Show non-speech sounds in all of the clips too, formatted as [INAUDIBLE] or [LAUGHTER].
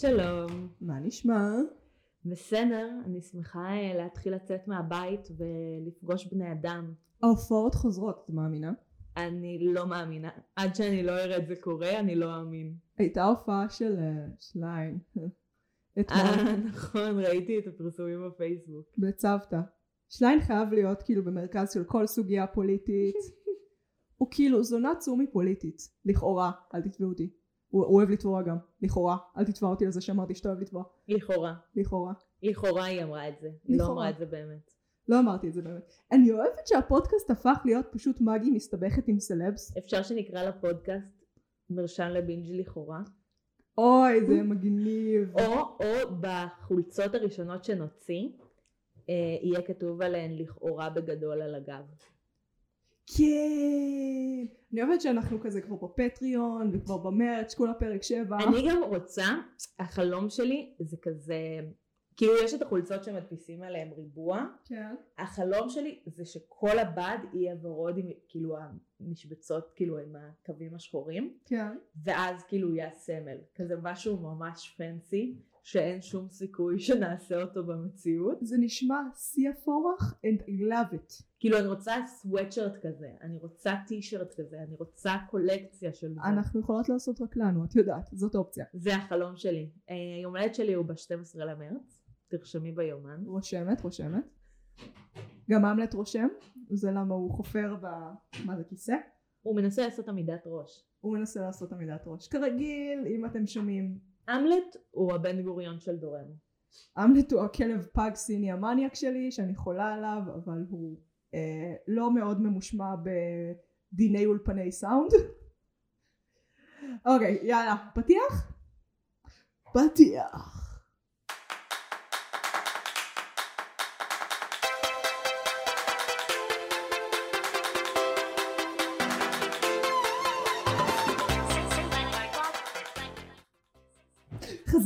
שלום. מה נשמע? בסדר, אני שמחה אה, להתחיל לצאת מהבית ולפגוש בני אדם. ההופעות חוזרות, את מאמינה? אני לא מאמינה. עד שאני לא אראה את זה קורה, אני לא אאמין. הייתה הופעה של אה, שליין. [LAUGHS] אתמול אה, נכון, ראיתי את הפרסומים בפייסבוק. בצוותא. שליין חייב להיות כאילו במרכז של כל סוגיה פוליטית. [LAUGHS] הוא כאילו זונה צומי פוליטית. לכאורה, אל תתבעו אותי. הוא אוהב לתבוע גם. לכאורה. אל תתבע אותי על זה שאמרתי שאתה אוהב לתבוע. לכאורה. לכאורה. לכאורה. היא אמרה את זה. היא לא. אמרה את זה באמת. לא אמרתי את זה באמת. אני אוהבת שהפודקאסט הפך להיות פשוט מגי מסתבכת עם סלבס. אפשר שנקרא לפודקאסט מרשם לבינג' לכאורה? אוי, זה מגניב. או, או בחולצות הראשונות שנוציא, אה, יהיה כתוב עליהן לכאורה בגדול על הגב. כן. אני אוהבת שאנחנו כזה כבר בפטריון וכבר במרץ' כולה פרק 7. אני גם רוצה, החלום שלי זה כזה, כאילו יש את החולצות שמדפיסים עליהן ריבוע, כן. החלום שלי זה שכל הבד יהיה ורוד עם כאילו המשבצות כאילו עם הקווים השחורים, כן. ואז כאילו יהיה הסמל, כזה משהו ממש פנסי, שאין שום סיכוי [LAUGHS] שנעשה אותו במציאות. זה נשמע שיא הפורח and I love it. כאילו אני רוצה סוואטשרט כזה, אני רוצה טישרט כזה, אני רוצה קולקציה של זה. אנחנו יכולות לעשות רק לנו, את יודעת, זאת אופציה. זה החלום שלי. אה, יום הולדת שלי הוא ב-12 למרץ, תרשמי ביומן. רושמת, רושמת. גם המלט רושם, זה למה הוא חופר ב... מה זה כיסא? הוא מנסה לעשות עמידת ראש. הוא מנסה לעשות עמידת ראש. כרגיל, אם אתם שומעים, המלט הוא הבן גוריון של דורנו. המלט הוא הכלב פג סיני המניאק שלי, שאני חולה עליו, אבל הוא אה, לא מאוד ממושמע בדיני אולפני סאונד. אוקיי, יאללה, פתיח? פתיח.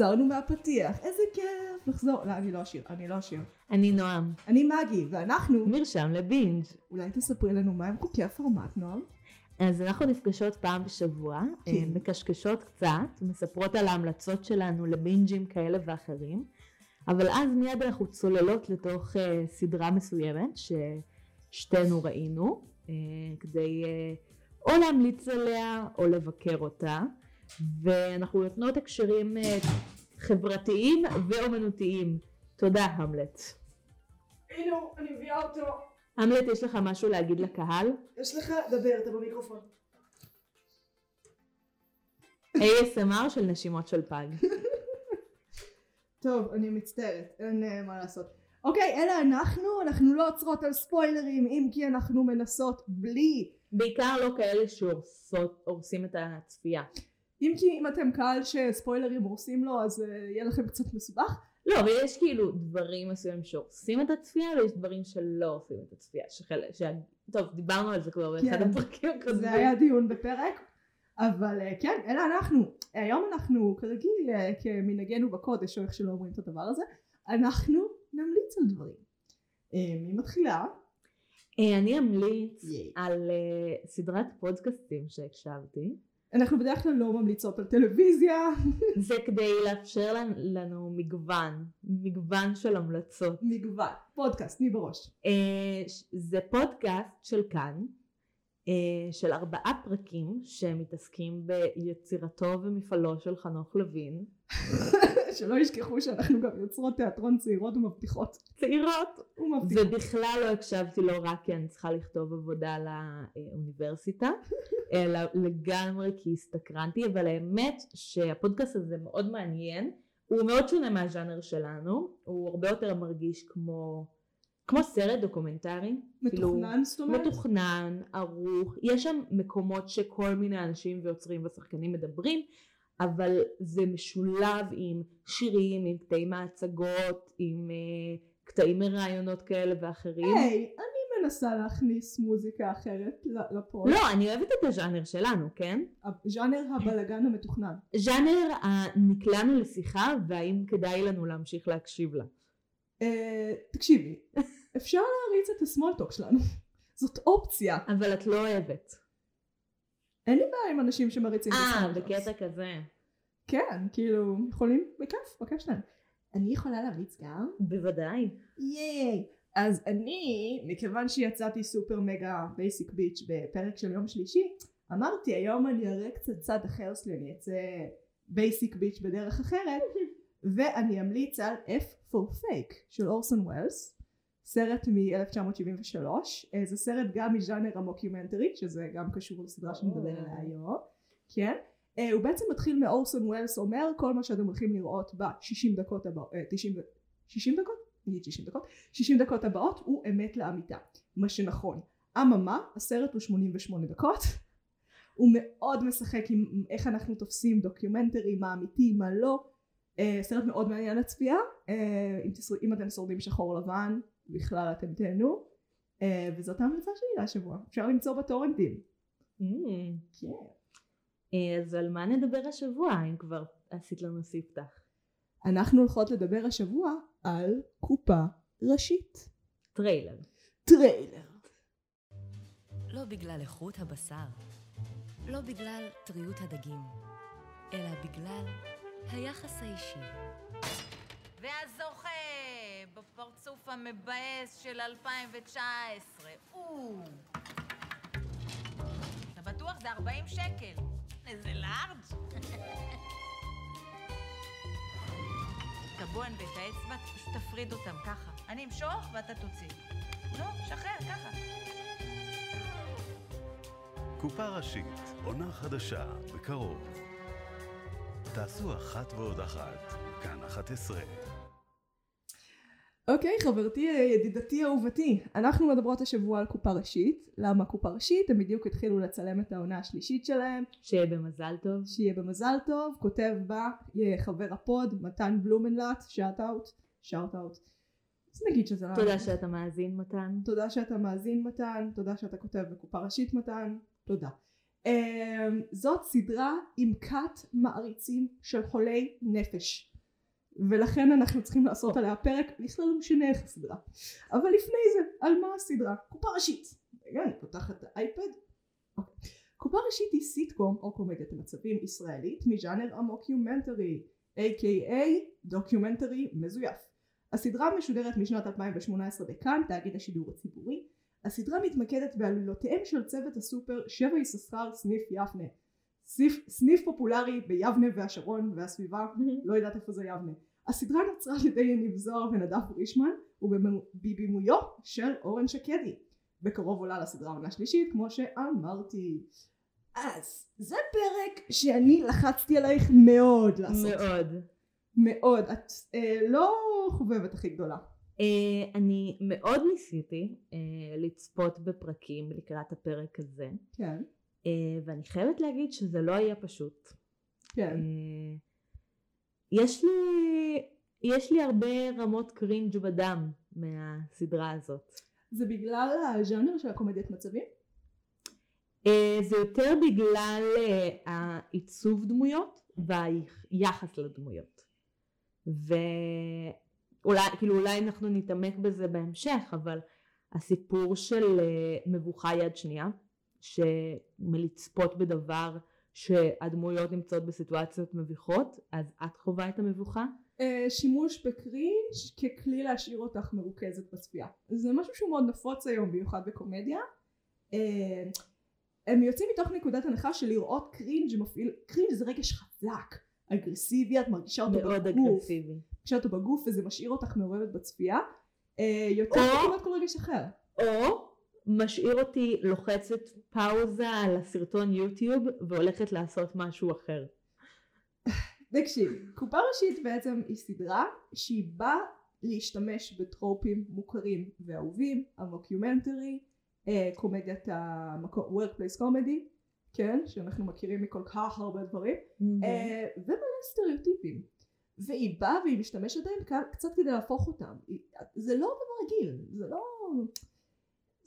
חזרנו מהפתיח, איזה כיף לחזור. לא, אני לא אשיר, אני לא אשיר. אני נועם. אני מגי, ואנחנו... מרשם לבינג'. אולי תספרי לנו מה הם חוקי הפורמט, נועם? אז אנחנו נפגשות פעם בשבוע, כן. אה, מקשקשות קצת, מספרות על ההמלצות שלנו לבינג'ים כאלה ואחרים, אבל אז מיד אנחנו צוללות לתוך אה, סדרה מסוימת ששתינו ראינו, אה, כדי אה, או להמליץ עליה או לבקר אותה, ואנחנו נותנות הקשרים אה, חברתיים ואומנותיים. תודה המלט. הנה הוא, אני מביאה אותו. המלט יש לך משהו להגיד לקהל? יש לך, דבר, אתה במיקרופון. ASMR של נשימות של פג. [LAUGHS] טוב, אני מצטערת, אין אה, מה לעשות. אוקיי, אלה אנחנו, אנחנו לא עוצרות על ספוילרים, אם כי אנחנו מנסות בלי. בעיקר לא כאלה שהורסים את הצפייה. אם כי אם אתם קהל שספוילרים הורסים לו, אז אה, יהיה לכם קצת מסובך. לא, אבל יש כאילו דברים מסוימים שהורסים את הצפייה ויש דברים שלא הורסים את הצפייה. שחלק, ש... טוב, דיברנו על זה כבר באחד כן. הפרקים הקודמים. זה היה דיון בפרק. אבל אה, כן, אלה אנחנו. היום אנחנו, כרגיל, אה, כמנהגנו בקודש, או איך שלא אומרים את הדבר הזה, אנחנו נמליץ על דברים. מי מתחילה? אני אמליץ ייי. על סדרת פודקאסטים שהקשבתי. אנחנו בדרך כלל לא ממליצות על טלוויזיה. [LAUGHS] זה כדי לאפשר לנו- מגוון, מגוון של המלצות. מגוון. פודקאסט, תני בראש. אה, זה פודקאסט של כאן, אה, של ארבעה פרקים שמתעסקים ביצירתו ומפעלו של חנוך לוין. [LAUGHS] שלא ישכחו שאנחנו גם יוצרות תיאטרון צעירות ומבטיחות. צעירות. ומבטיחות. ובכלל לא הקשבתי לו רק כי אני צריכה לכתוב עבודה לאוניברסיטה, [LAUGHS] אלא לגמרי כי הסתקרנתי, אבל האמת שהפודקאסט הזה מאוד מעניין, הוא מאוד שונה מהז'אנר שלנו, הוא הרבה יותר מרגיש כמו, כמו סרט דוקומנטרי. כאילו, מתוכנן זאת אומרת? מתוכנן, ערוך, יש שם מקומות שכל מיני אנשים ויוצרים ושחקנים מדברים, אבל זה משולב עם שירים, עם קטעים מהצגות, עם אה, קטעים מראיונות כאלה ואחרים. היי, אני מנסה להכניס מוזיקה אחרת ל- ל pod. לא, אני אוהבת את הז'אנר שלנו, כן? ז'אנר הבלגן המתוכנן. ז'אנר הנקלענו לשיחה והאם כדאי לנו להמשיך להקשיב לה. אה, תקשיבי, [LAUGHS] אפשר להריץ את ה small talk שלנו. זאת אופציה. אבל את לא אוהבת. אין לי בעיה עם אנשים שמריצים אה. בקטע כזה. כן, כאילו, יכולים, בכיף, בכיף שלהם. אני יכולה להמליץ גם? בוודאי. ייי! אז אני, מכיוון שיצאתי סופר מגה basic bitch בפרק של יום שלישי, אמרתי היום אני אראה קצת צד אחר שלי, אני אצא basic bitch בדרך אחרת, [LAUGHS] ואני אמליץ על F for Fake של אורסון ווילס, סרט מ-1973, זה סרט גם מז'אנר המוקיומנטרי, שזה גם קשור לסדרה שנדבר עליה היום, כן? אה, הוא בעצם מתחיל מאורסון ווילס אומר כל מה שאתם הולכים לראות ב-60 דקות הבאות, 90, 60 דקות? נגיד 60 דקות, 60 דקות הבאות הוא אמת לאמיתה, מה שנכון. אממה, הסרט הוא 88 דקות, הוא מאוד משחק עם איך אנחנו תופסים documentary, מה אמיתי, מה לא, סרט מאוד מעניין לצפייה, אם, תסור, אם אתם שורדים שחור לבן, בכלל אתם תהנו, אה, וזאת ההמלצה שלי להשבוע, אפשר למצוא בטורנטים. אממ. כן. אז על מה נדבר השבוע, אם כבר עשית לנו ספתח? אנחנו הולכות לדבר השבוע על קופה ראשית. טריילר. טריילר. לא בגלל איכות הבשר, לא בגלל טריות הדגים, אלא בגלל היחס האישי. והזוכה בפרצוף המבאס של 2019, הוא... אתה בטוח? זה 40 שקל. איזה לארג'. את ואת האצבע, פשוט תפריד אותם ככה. אני אמשוך ואתה תוציא. נו, שחרר, ככה. קופה ראשית, עונה חדשה, בקרוב. תעשו אחת ועוד אחת, כאן 11. אוקיי, חברתי, ידידתי, אהובתי, אנחנו מדברות השבוע על קופה ראשית. למה קופה ראשית? הם בדיוק התחילו לצלם את העונה השלישית שלהם. שיהיה במזל טוב. שיהיה במזל טוב, כותב בה חבר ה pod, מתן בלומנלט, shout out, shout out. אז נגיד שזה... תודה שאתה מאזין מתן. תודה שאתה מאזין מתן, תודה שאתה כותב בקופה ראשית מתן, תודה. אם, זאת סדרה עם כת מעריצים של חולי נפש. ולכן אנחנו צריכים לעשות עליה פרק, בכלל לא משנה איך הסדרה. אבל לפני זה, על מה הסדרה? קופה ראשית. רגע, אני פותחת את האייפד. אוקיי. קופה ראשית היא סיטקום או קומדיית מצבים ישראלית מז'אנר ה mockumentary, a.k.a documentary מזויף. הסדרה משודרת משנת 2018 בכאן, תאגיד השידור הציבורי. הסדרה מתמקדת בעלילותיהם של צוות הסופר שפע יששכר סניף יבנה. סניף, סניף פופולרי ביבנה והשרון והסביבה, לא יודעת איפה זה יבנה. הסדרה נוצרה על ידי יניב זוהר ונדב רישמן ובבימויו של אורן שקדי. בקרוב עולה לסדרה עונה שלישית כמו שאמרתי. אז זה פרק שאני לחצתי עלייך מאוד לעשות. מאוד. מאוד. את אה, לא חובבת הכי גדולה. אה, אני מאוד ניסיתי אה, לצפות בפרקים לקראת הפרק הזה. כן. אה, ואני חייבת להגיד שזה לא היה פשוט. כן. אה, יש לי, יש לי הרבה רמות קרינג' בדם מהסדרה הזאת. זה בגלל הז'אנר של הקומדיית מצבים? אה, זה יותר בגלל העיצוב דמויות והיחס לדמויות. ואולי כאילו אולי אנחנו נתעמק בזה בהמשך אבל הסיפור של מבוכה יד שנייה שמלצפות בדבר שהדמויות נמצאות בסיטואציות מביכות אז את חווה את המבוכה? שימוש ב cringe ככלי להשאיר אותך מרוכזת בצפייה זה משהו שהוא מאוד נפוץ היום במיוחד בקומדיה. הם יוצאים מתוך נקודת הנחה של לראות cringe מפעיל cringe זה רגש חזק אגרסיבי את מרגישה אותו מאוד בגוף. אגרסיבי. מרגישה אותו בגוף וזה משאיר אותך מעורבת בצפייה יותר או- מכמעט כל רגש אחר. או משאיר אותי לוחצת פאוזה על הסרטון יוטיוב והולכת לעשות משהו אחר. [LAUGHS] תקשיב, קופה ראשית בעצם היא סדרה שהיא באה להשתמש בטרופים מוכרים ואהובים, המוקיומנטרי, אה, קומדיית המקום, workplace comedy, כן, שאנחנו מכירים מכל כך הרבה דברים, אה, ומלא סטריאוטיפים. והיא באה והיא משתמשת בהם קצת כדי להפוך אותם. זה לא דבר רגיל, זה לא...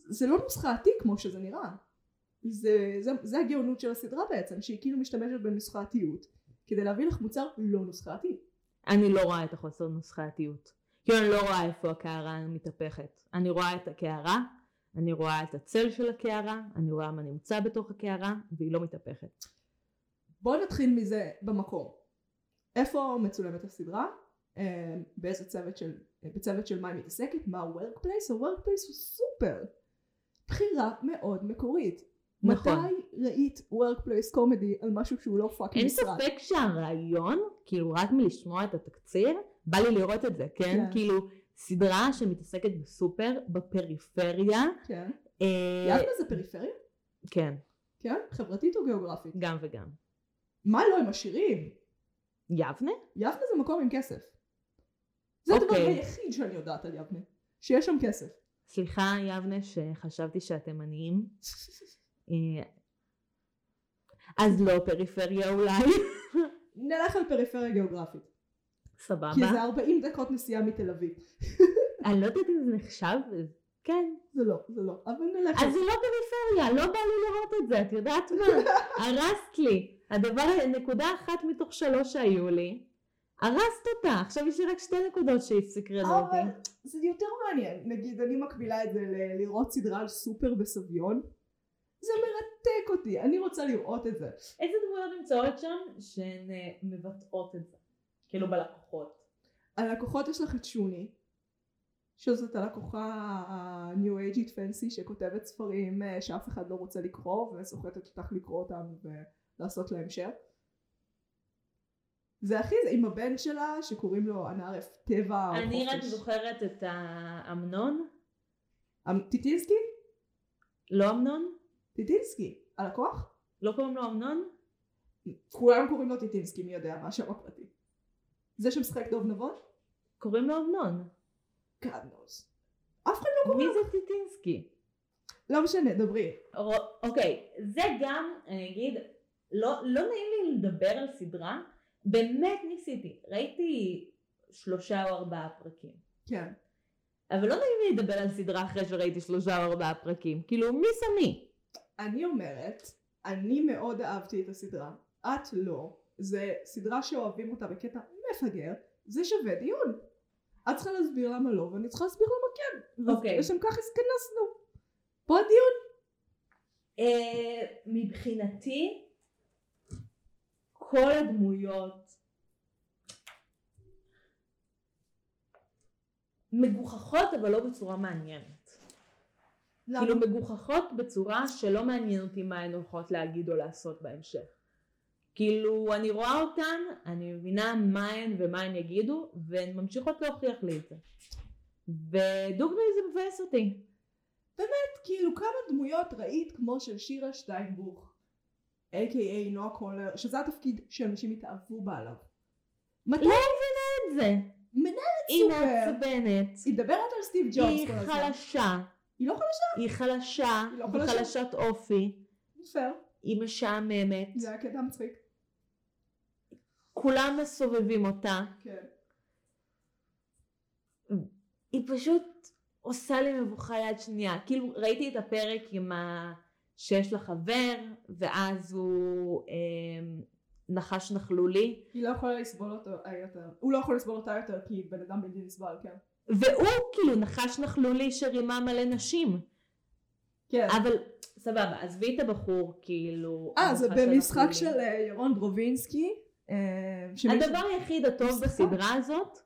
זה לא נוסחתי כמו שזה נראה. זה, זה, זה הגאונות של הסדרה בעצם, שהיא כאילו משתמשת בנוסחתיות כדי להביא לך מוצר לא נוסחתי. אני לא רואה את החוסר נוסחתיות. כאילו אני לא רואה איפה הקערה מתהפכת. אני רואה את הקערה, אני רואה את הצל של הקערה, אני רואה מה נמצא בתוך הקערה, והיא לא מתהפכת. בואו נתחיל מזה במקור. איפה מצולמת הסדרה? אה, באיזה צוות של, בצוות של מה היא מתעסקת? מה ה-workplace? ה-workplace הוא סופר. בחירה מאוד מקורית. נכון. מתי ראית workplace comedy על משהו שהוא לא fucking אין משרד? ספק שהרעיון, כאילו רק מלשמוע את התקציר, בא לי לראות את זה, כן? כן. כאילו, סדרה שמתעסקת בסופר, בפריפריה. כן. אה, יבנה זה פריפריה? כן, כן? חברתית או גיאוגרפית? גם וגם. מה לא, הם עשירים. יבנה? יבנה זה מקום עם כסף. זה הדבר אוקיי. היחיד שאני יודעת על יבנה. שיש שם כסף. סליחה, יבנה, שחשבתי שאתם עניים. אה, אז לא פריפריה אולי. נלך על פריפריה גיאוגרפית. סבבה. כי זה 40 דקות נסיעה מתל אביב. אני לא יודעת אם זה נחשב. כן. זה לא, זה לא. אבל נלך אז זה לא פריפריה, לא בא לי לראות את זה, את יודעת מה? [LAUGHS] הרסת לי. הדבר, נקודה אחת מתוך שלוש שהיו לי, הרסת אותה. עכשיו יש לי רק שתי נקודות שהסקרנו אבל אותי. זה יותר מעניין. נגיד, אני מקבילה את זה לראות סדרה על סופר בסביון. זה מרתק אותי, אני רוצה לראות את זה. איזה דמויות נמצאות שם שהן אה, מבטאות את זה? כאילו בלקוחות. הלקוחות יש לך את שוני, שזאת הלקוחה ה-new ageית fancy שכותבת ספרים אה, שאף אחד לא רוצה לקרוא וסוחטת אותך לקרוא אותם ולעשות להם share. זה הכי זה עם הבן שלה שקוראים לו אנערף טבע או אני רק חופש. זוכרת את האמנון, אמ- טיטינסקי? לא אמנון? טיטינסקי, הלקוח? לא קוראים לו אמנון? כולם קוראים לו טיטינסקי, מי יודע מה השם הפרטי. זה שמשחק דוב נבון? קוראים לו אמנון. Knows. אף אחד לא מי קורא לו. זה טיטינסקי? לא משנה, דברי. אוקיי, זה גם, אני אגיד, לא, לא נעים לי לדבר על סדרה, באמת ניסיתי, ראיתי שלושה או ארבעה פרקים, כן. אבל לא נעים לי לדבר על סדרה אחרי שראיתי שלושה או ארבעה פרקים, כאילו מי שמי? אני אומרת, אני מאוד אהבתי את הסדרה, את לא, זה סדרה שאוהבים אותה בקטע מפגר, זה שווה דיון. את צריכה להסביר למה לא, ואני צריכה להסביר למה כן. אוקיי. לשם כך התכנסנו. פה הדיון. אה, מבחינתי, כל הדמויות מגוחכות אבל לא בצורה מעניינת. כאילו מגוחכות בצורה שלא מעניין אותי מה הן הולכות להגיד או לעשות בהמשך. כאילו אני רואה אותן, אני מבינה מה הן ומה הן יגידו, והן ממשיכות להוכיח לי את זה. ודוגרי זה מבאס אותי. כאילו כמה דמויות ראית כמו של שירה שטיינבוך, a.k.a נועה קולר, שזה התפקיד שאנשים התאהבו בה עליו. מתי? לא מבינה את זה. מנהלת היא סופר. מעצבנת. היא מדברת על סטיב ג'ובס היא כל הזמן. חלשה. היא לא חלשה? היא חלשה. היא לא היא חלשה? חלשת אופי. פייר. היא משעממת. זה היה קטע מצחיק. כולם מסובבים אותה. כן. היא פשוט עושה לי מבוכה יד שנייה. כאילו ראיתי את הפרק עם ה... שיש לה חבר, ואז הוא אה, נחש נכלולי, היא לא יכולה לסבול אותו יותר. הוא לא יכול לסבול אותה יותר כי היא בן אדם בלתי נסבל, כן. והוא כאילו נחש נכלולי שרימה מלא נשים. כן. אבל סבבה, עזבי את הבחור, כאילו... אה, זה במשחק הנכלולי. של אה, ירון דרובינסקי. אה, הדבר היחיד הטוב משחק? בסדרה הזאת.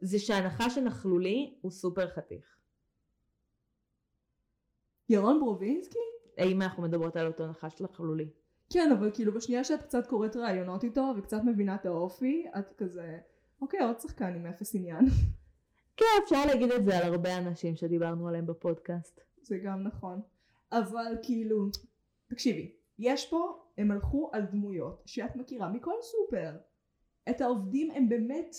זה שהנחש הנכלולי הוא סופר חתיך. ירון ברובינסקי? האם אנחנו מדברות על אותו נחש נכלולי? כן, אבל כאילו בשנייה שאת קצת קוראת ראיונות איתו וקצת מבינה את האופי, את כזה, אוקיי, עוד שחקן עם אפס עניין. כן, אפשר להגיד את זה על הרבה אנשים שדיברנו עליהם בפודקאסט. זה גם נכון. אבל כאילו, תקשיבי, יש פה, הם הלכו על דמויות שאת מכירה מכל סופר. את העובדים הם באמת,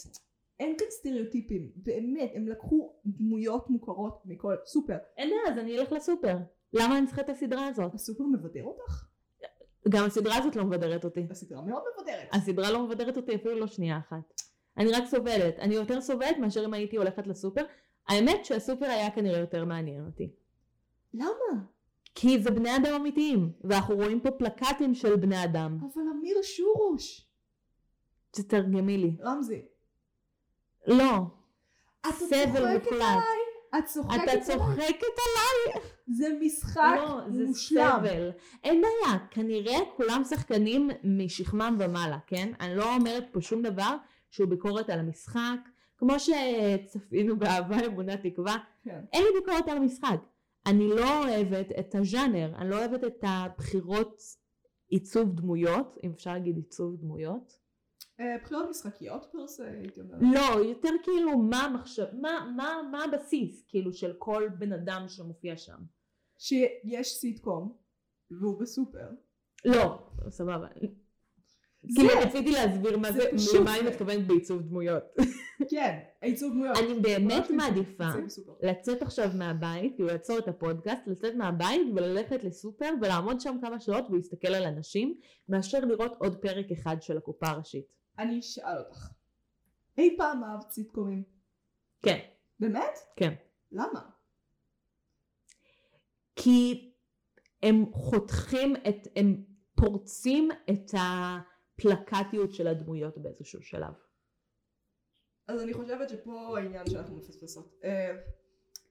אין כאן סטריאוטיפים, באמת, הם לקחו דמויות מוכרות מכל סופר. אין בעיה, אז אני אלך לסופר. למה אני צריכה את הסדרה הזאת? הסופר מבדר אותך? גם הסדרה הזאת לא מבדרת אותי. הסדרה מאוד מבדרת. הסדרה לא מבדרת אותי אפילו לא שנייה אחת. אני רק סובלת. אני יותר סובלת מאשר אם הייתי הולכת לסופר. האמת שהסופר היה כנראה יותר מעניין אותי. למה? כי זה בני אדם אמיתיים, ואנחנו רואים פה פלקטים של בני אדם. אבל אמיר שורוש. תתרגמי לי. רמזי. לא. את סבל צוחקת מוחלט. את צוחקת אתה עליי. צוחקת עליי. זה משחק לא, זה מושלם. סבל. אין בעיה, כנראה כולם שחקנים משכמם ומעלה, כן? אני לא אומרת פה שום דבר שהוא ביקורת על המשחק. כמו שצפינו באהבה, אמונה, תקווה, כן. אין לי ביקורת על המשחק. אני לא אוהבת את הז'אנר, אני לא אוהבת את הבחירות עיצוב דמויות, אם אפשר להגיד עיצוב דמויות. אה, בחירות משחקיות פרסה, הייתי אומרת. לא, יותר כאילו מה המחשב, מה, מה, מה הבסיס כאילו של כל בן אדם שמופיע שם. שיש סיטקום, והוא בסופר. לא, סבבה. כאילו רציתי להסביר מה זה למה אני זה. מתכוונת בעיצוב דמויות. [LAUGHS] כן, עיצוב דמויות. אני באמת מעדיפה. לצאת עכשיו מהבית, כאילו לעצור את הפודקאסט, לצאת מהבית וללכת לסופר ולעמוד שם כמה שעות ולהסתכל על אנשים, מאשר לראות עוד פרק אחד של הקופה הראשית. אני אשאל אותך. אי פעם אהבת סיטקומים? כן, באמת? כן. למה? כי הם חותכים את, הם פורצים את הפלקטיות של הדמויות באיזשהו שלב. אז אני חושבת שפה העניין שאנחנו מפספסות. אה,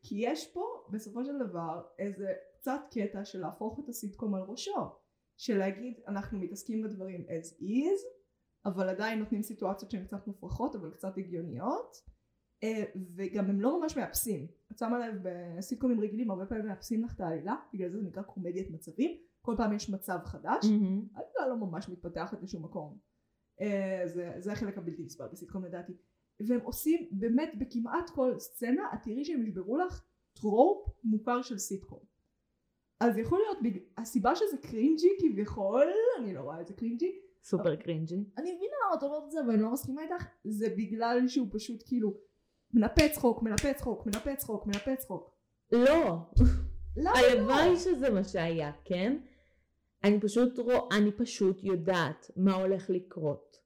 כי יש פה בסופו של דבר איזה קצת קטע של להפוך את הסיטקום על ראשו. של להגיד אנחנו מתעסקים בדברים as is, אבל עדיין נותנים סיטואציות שהן קצת מופרכות אבל קצת הגיוניות. אה, וגם הם לא ממש מאפסים. את שמה לב בסיטקומים רגילים הרבה פעמים מאפסים לך את העלילה, בגלל זה זה נקרא קומדיית מצבים. כל פעם יש מצב חדש. העלילה לא ממש מתפתחת לשום מקום. אה, זה, זה החלק הבלתי נסבל בסיטקום לדעתי. והם עושים באמת בכמעט כל סצנה, את תראי שהם ישברו לך trope מוכר של סיטקום. אז יכול להיות, בג... הסיבה שזה cringy כביכול, אני לא רואה את זה cringy, סופר cringy. אני מבינה למה את אומרת את זה ואני לא מסכימה איתך, זה בגלל שהוא פשוט כאילו מנפה צחוק, מנפה צחוק, מנפה צחוק, מנפה צחוק. לא, למה הלוואי לא? שזה מה שהיה, כן? אני פשוט רוא, אני פשוט יודעת מה הולך לקרות.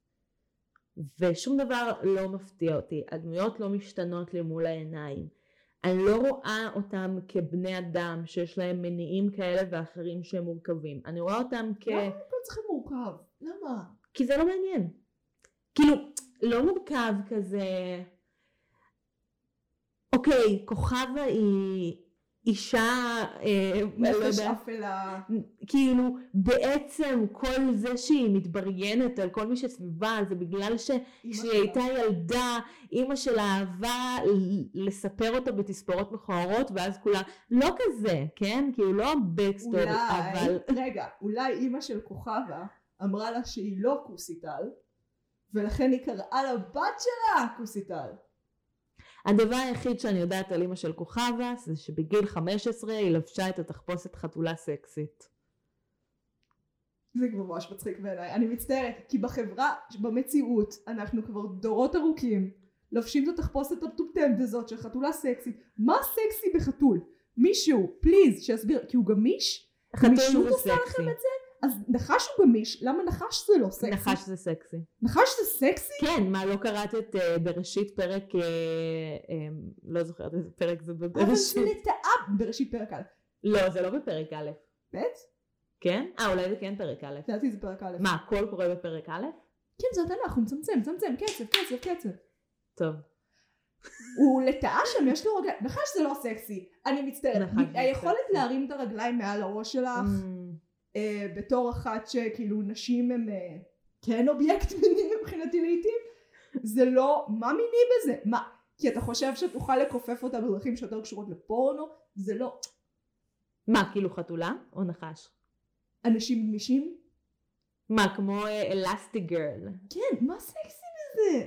ושום דבר לא מפתיע אותי, הדמויות לא משתנות לי מול העיניים. אני לא רואה אותם כבני אדם שיש להם מניעים כאלה ואחרים שהם מורכבים. אני רואה אותם כ... למה הכל להיות מורכב? למה? כי זה לא מעניין. כאילו, לא מורכב כזה... אוקיי, כוכבה היא אישה, אה, לא אפלה. כאילו בעצם כל זה שהיא מתבריינת על כל מי שסביבה זה בגלל שכשהיא הייתה. ילדה אימא שלה אהבה לספר אותה בתספורות מכוערות ואז כולה לא כזה כן כאילו לא בקסטורי אבל רגע, אולי אימא של כוכבה אמרה לה שהיא לא כוסיטל, ולכן היא קראה לבת שלה כוסיטל. הדבר היחיד שאני יודעת על אימא של כוכבה זה שבגיל 15 היא לבשה את התחפושת חתולה סקסית. זה כבר ממש מצחיק בעיניי. אני מצטערת, כי בחברה, במציאות, אנחנו כבר דורות ארוכים לובשים את התחפושת המטומטמת הזאת של חתולה סקסית. מה סקסי בחתול? מישהו, פליז, שיסביר, כי הוא גמיש? חתול גמישות זה עושה סקסי. לכם את זה? אז נחש הוא גמיש, למה נחש זה לא סקסי? נחש זה סקסי. נחש זה סקסי? כן, מה לא קראת את אה, בראשית פרק, אה, אה, לא זוכרת איזה פרק זה אבל זה. לטאה בראשית פרק א'. לא, זה לא בפרק א'. ב'? כן? אה, אולי זה כן פרק א'. לדעתי זה פרק א'. מה, הכל קורה בפרק א'? כן, זה התנ"ך, הוא מצמצם, מצמצם, קצב, קצב, קצב. טוב. הוא לטאה שם, יש לו רגליים. נחש זה לא סקסי. אני מצטערת. נחש זה היכולת. להרים את הרגליים מעל הראש שלך, Mm, אה, בתור אחת שכאילו נשים הם אה, כן אובייקט [LAUGHS] מיני מבחינתי לעיתים, זה לא, מה מיני בזה? מה? כי אתה חושב שתוכל לכופף אותה בדרכים שיותר קשורות לפורנו? זה לא. מה, כאילו חתולה או נחש? אנשים גמישים? מה, כמו אלסטי גרל. כן, מה סקסי בזה?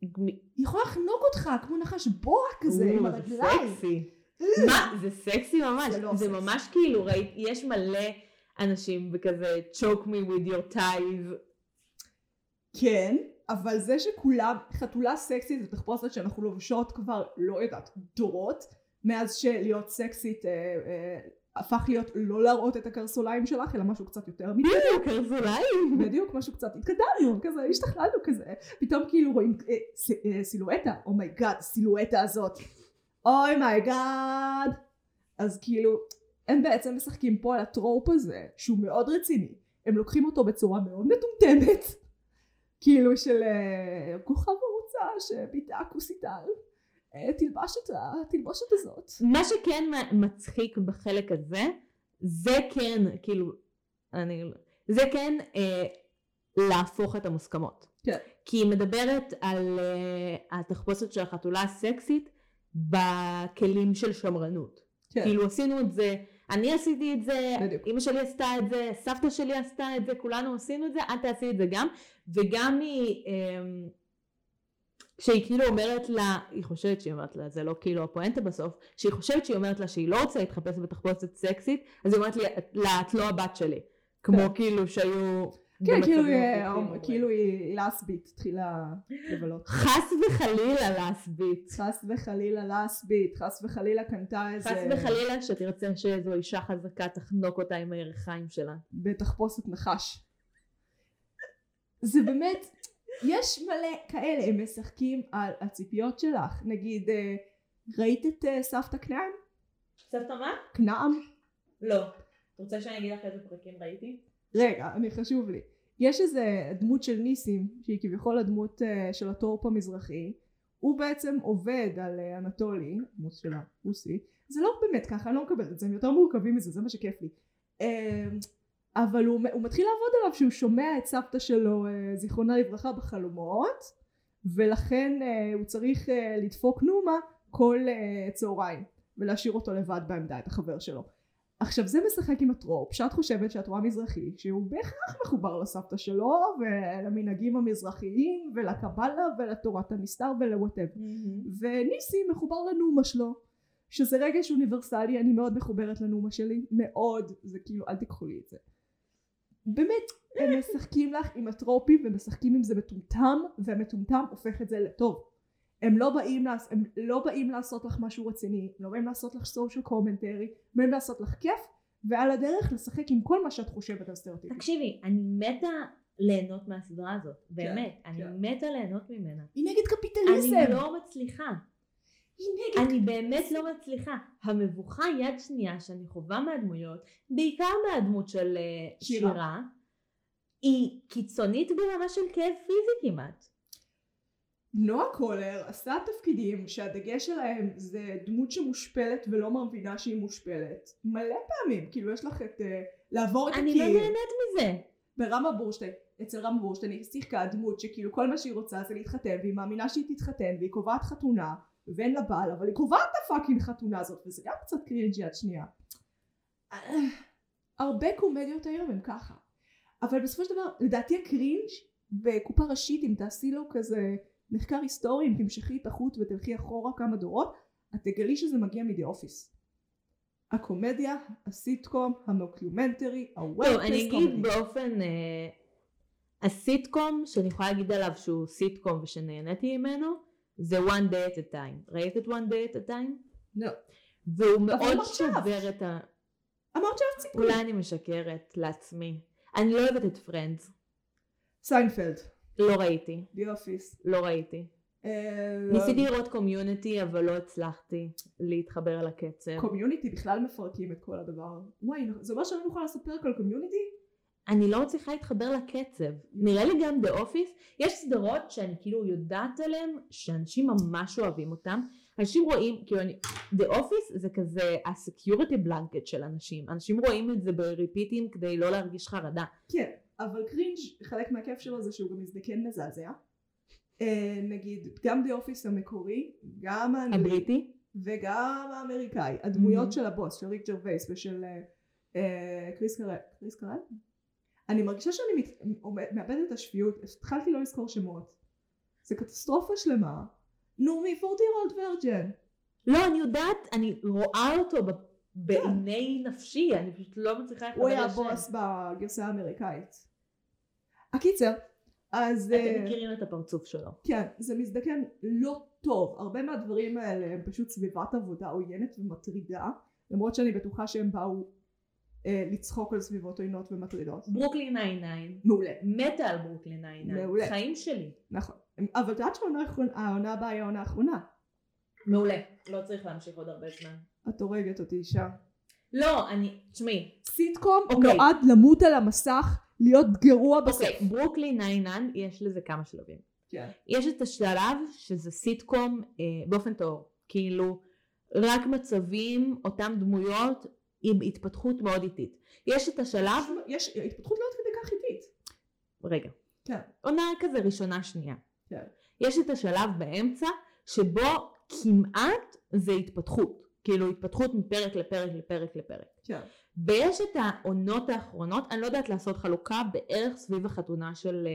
היא יכולה לחנוק אותך כמו נחש בועה כזה עם זה הרגליים. סקסי. מה, זה סקסי ממש. זה לא זה סקסי. ממש כאילו, ראית, יש מלא אנשים בכזה choke me with your ties. כן, אבל זה שכולם, חתולה סקסית זה תחפושת שאנחנו לובשות כבר, לא יודעת, דורות, מאז שלהיות סקסית אה, אה, הפך להיות לא להראות את הקרסוליים שלך, אלא משהו קצת יותר מזה. בדיוק, קרסוליים. בדיוק, משהו קצת התקדמנו, כזה, השתכללנו כזה. פתאום כאילו רואים אה, ס, אה, סילואטה, oh my god, הסילואטה הזאת. Oh my god. אז כאילו, הם בעצם משחקים פה על ה trope הזה, שהוא מאוד רציני. הם לוקחים אותו בצורה מאוד מטומטמת. [LAUGHS] כאילו של אה, כוכב ערוצה שביטאה כוסיטל. אה, תלבש את התלבושת הזאת. מה שכן מצחיק בחלק הזה, זה כן, כאילו, אני, זה כן אה, להפוך את המוסכמות. כן. כי היא מדברת על אה, התחפושת של החתולה הסקסית בכלים של שמרנות. כן. כאילו עשינו את זה, אני עשיתי את זה, בדיוק. אמא שלי עשתה את זה, סבתא שלי עשתה את זה, כולנו עשינו את זה, את תעשי את זה גם, וגם היא, אמ, כשהיא כאילו אומרת לה, היא חושבת שהיא אומרת לה, זה לא כאילו הפואנטה בסוף, שהיא חושבת שהיא אומרת לה שהיא לא רוצה להתחפש בתחפושת סקסית, אז היא אומרת לה, את לא הבת שלי. כמו כן. כאילו שהיו... כן, כאילו היא- הפוכים הרבה. כאילו היא לסבית, התחילה לבלות. חס וחלילה לסבית. חס וחלילה לסבית, חס וחלילה קנתה איזה... חס וחלילה שתרצה שאיזו אישה חזקה תחנוק אותה עם הירכיים שלה. בתחפושת נחש. זה באמת, יש מלא כאלה, הם משחקים על הציפיות שלך. נגיד, אה, ראית את אה, סבתא כנען? סבתא מה? כנעם? לא. את רוצה שאני אגיד לך איזה פרקים ראיתי? רגע, אני חשוב לי. יש איזה דמות של ניסים, שהיא כביכול הדמות אה, של הטורפ המזרחי. הוא בעצם עובד על אה, אנטולי, דמות של הרוסי. זה לא באמת ככה, אני לא מקבלת את זה, הם יותר מורכבים מזה, זה מה שכיף לי. אה, אבל הוא, הוא מתחיל לעבוד עליו שהוא שומע את סבתא שלו, זיכרונה לברכה, בחלומות, ולכן הוא צריך לדפוק נומה כל צהריים, ולהשאיר אותו לבד בעמדה, את החבר שלו. עכשיו זה משחק עם הטרופ שאת חושבת שאת רואה מזרחי שהוא בהכרח מחובר לסבתא שלו ולמנהגים המזרחיים ולקבלה ולתורת הנסתר ולוואטאבר. וניסי מחובר לנומה שלו שזה רגש אוניברסלי אני מאוד מחוברת לנומה שלי מאוד זה כאילו אל תיקחו לי את זה. באמת הם משחקים לך עם הטרופים ומשחקים עם זה מטומטם והמטומטם הופך את זה לטוב הם לא באים. הם לא באים לעשות לך משהו רציני, הם לא באים לעשות לך סושיאל קומנטרי, הם באים לעשות לך כיף, ועל הדרך לשחק עם כל מה שאת חושבת על סטריאוטיפים. תקשיבי, אני מתה ליהנות מהסדרה הזאת. באמת, אני כן. מתה ליהנות ממנה. היא נגד קפיטליזם! אני לא מצליחה. היא נגד... אני באמת לא מצליחה. המבוכה יד שנייה שאני חווה מהדמויות, בעיקר מהדמות של אה, שירה. שירה, היא קיצונית ברמה של כאב פיזי כמעט. נועה קולר עשתה תפקידים שהדגש שלהם זה דמות שמושפלת ולא מבינה שהיא מושפלת. מלא פעמים, כאילו יש לך את... אה, לעבור את אני לא הקיר. נהנית מזה. ברמה בורשטיין, אצל רמה בורשטיין היא שיחקה דמות שכאילו כל מה שהיא רוצה זה להתחתן והיא מאמינה שהיא תתחתן והיא קובעת חתונה ואין לה בעל אבל היא קובעת את ה fucking חתונה הזאת וזה גם קצת cringe יד שנייה. אה, הרבה קומדיות היום הם ככה אבל בסופו של דבר לדעתי ה cringe בקופה ראשית אם תעשי לו כזה מחקר היסטורי אם תמשכי את החוט ותלכי אחורה כמה דורות את תגלי שזה מגיע מ The Office. הקומדיה, הסיטקום, המוקיומנטרי, טוב, הוולפס אני אגיד באופן... אה, הסיטקום שאני יכולה להגיד עליו שהוא סיטקום ושנהניתי ממנו, זה one day at a time. ראית את one day at a time? לא. והוא מאוד. שובר את ה... אמרת שאהבת סיפור. אולי אני משקרת לעצמי. אני לא אוהבת את Friends. סיינפלד, לא ראיתי. The Office. לא ראיתי. ניסיתי לראות Community אבל לא הצלחתי להתחבר על הקצב. Community בכלל מפרקים את כל הדבר. וואי, זה אומר שאני לא יכולה לעשות פרק על Community? אני לא מצליחה להתחבר לקצב. נראה לי גם The Office, יש סדרות שאני כאילו יודעת עליהן שאנשים ממש אוהבים אותן. אנשים רואים, כאילו אני, The Office זה כזה ה security blanket של אנשים. אנשים רואים את זה בריפיטים כדי לא להרגיש חרדה. כן, אבל cringe חלק מהכיף שלו זה שהוא גם מזדקן מזעזע. אה, נגיד, גם The Office המקורי, גם האנגלי, הבריטי? וגם האמריקאי. הדמויות מהמ. של הבוס, של ריק ג'רווייס ושל אה, אה, קריס קרל. קריס קרל? אני מרגישה שאני מת, מאבדת את השפיות, התחלתי לא לזכור שמות. זה קטסטרופה שלמה. נו, מ-40 year old virgin. לא, אני יודעת, אני רואה אותו בעיני נפשי, אני פשוט לא מצליחה הוא היה. בוס בגרסה האמריקאית. הקיצר, אז... אה, אתם מכירים את הפרצוף שלו. כן, זה מזדקן לא טוב. הרבה מהדברים האלה הם פשוט סביבת עבודה עוינת ומטרידה, למרות שאני בטוחה שהם באו אה, לצחוק על סביבות עוינות ומטרידות. ברוקלין 99. מעולה. מתה על ברוקלין 99. מעולה. חיים שלי. נכון. אבל את יודעת שהעונה הבאה היא העונה האחרונה. מעולה. לא צריך להמשיך עוד הרבה זמן. את הורגת אותי אישה. לא, אני, תשמעי, סיטקום אוקיי. נועד למות על המסך, להיות גרוע בסוף. אוקיי, ברוקלין 99 יש לזה כמה שלבים. כן. יש את השלב שזה סיטקום אה, באופן טהור, כאילו רק מצבים, אותם דמויות עם התפתחות מאוד איטית. יש את השלב, יש התפתחות לא עד כדי כך איטית. רגע, כן. עונה כזה ראשונה שנייה. כן. יש את השלב באמצע שבו כמעט זה התפתחות, כאילו התפתחות מפרק לפרק לפרק לפרק. כן. ויש את העונות האחרונות, אני לא יודעת לעשות חלוקה בערך סביב החתונה של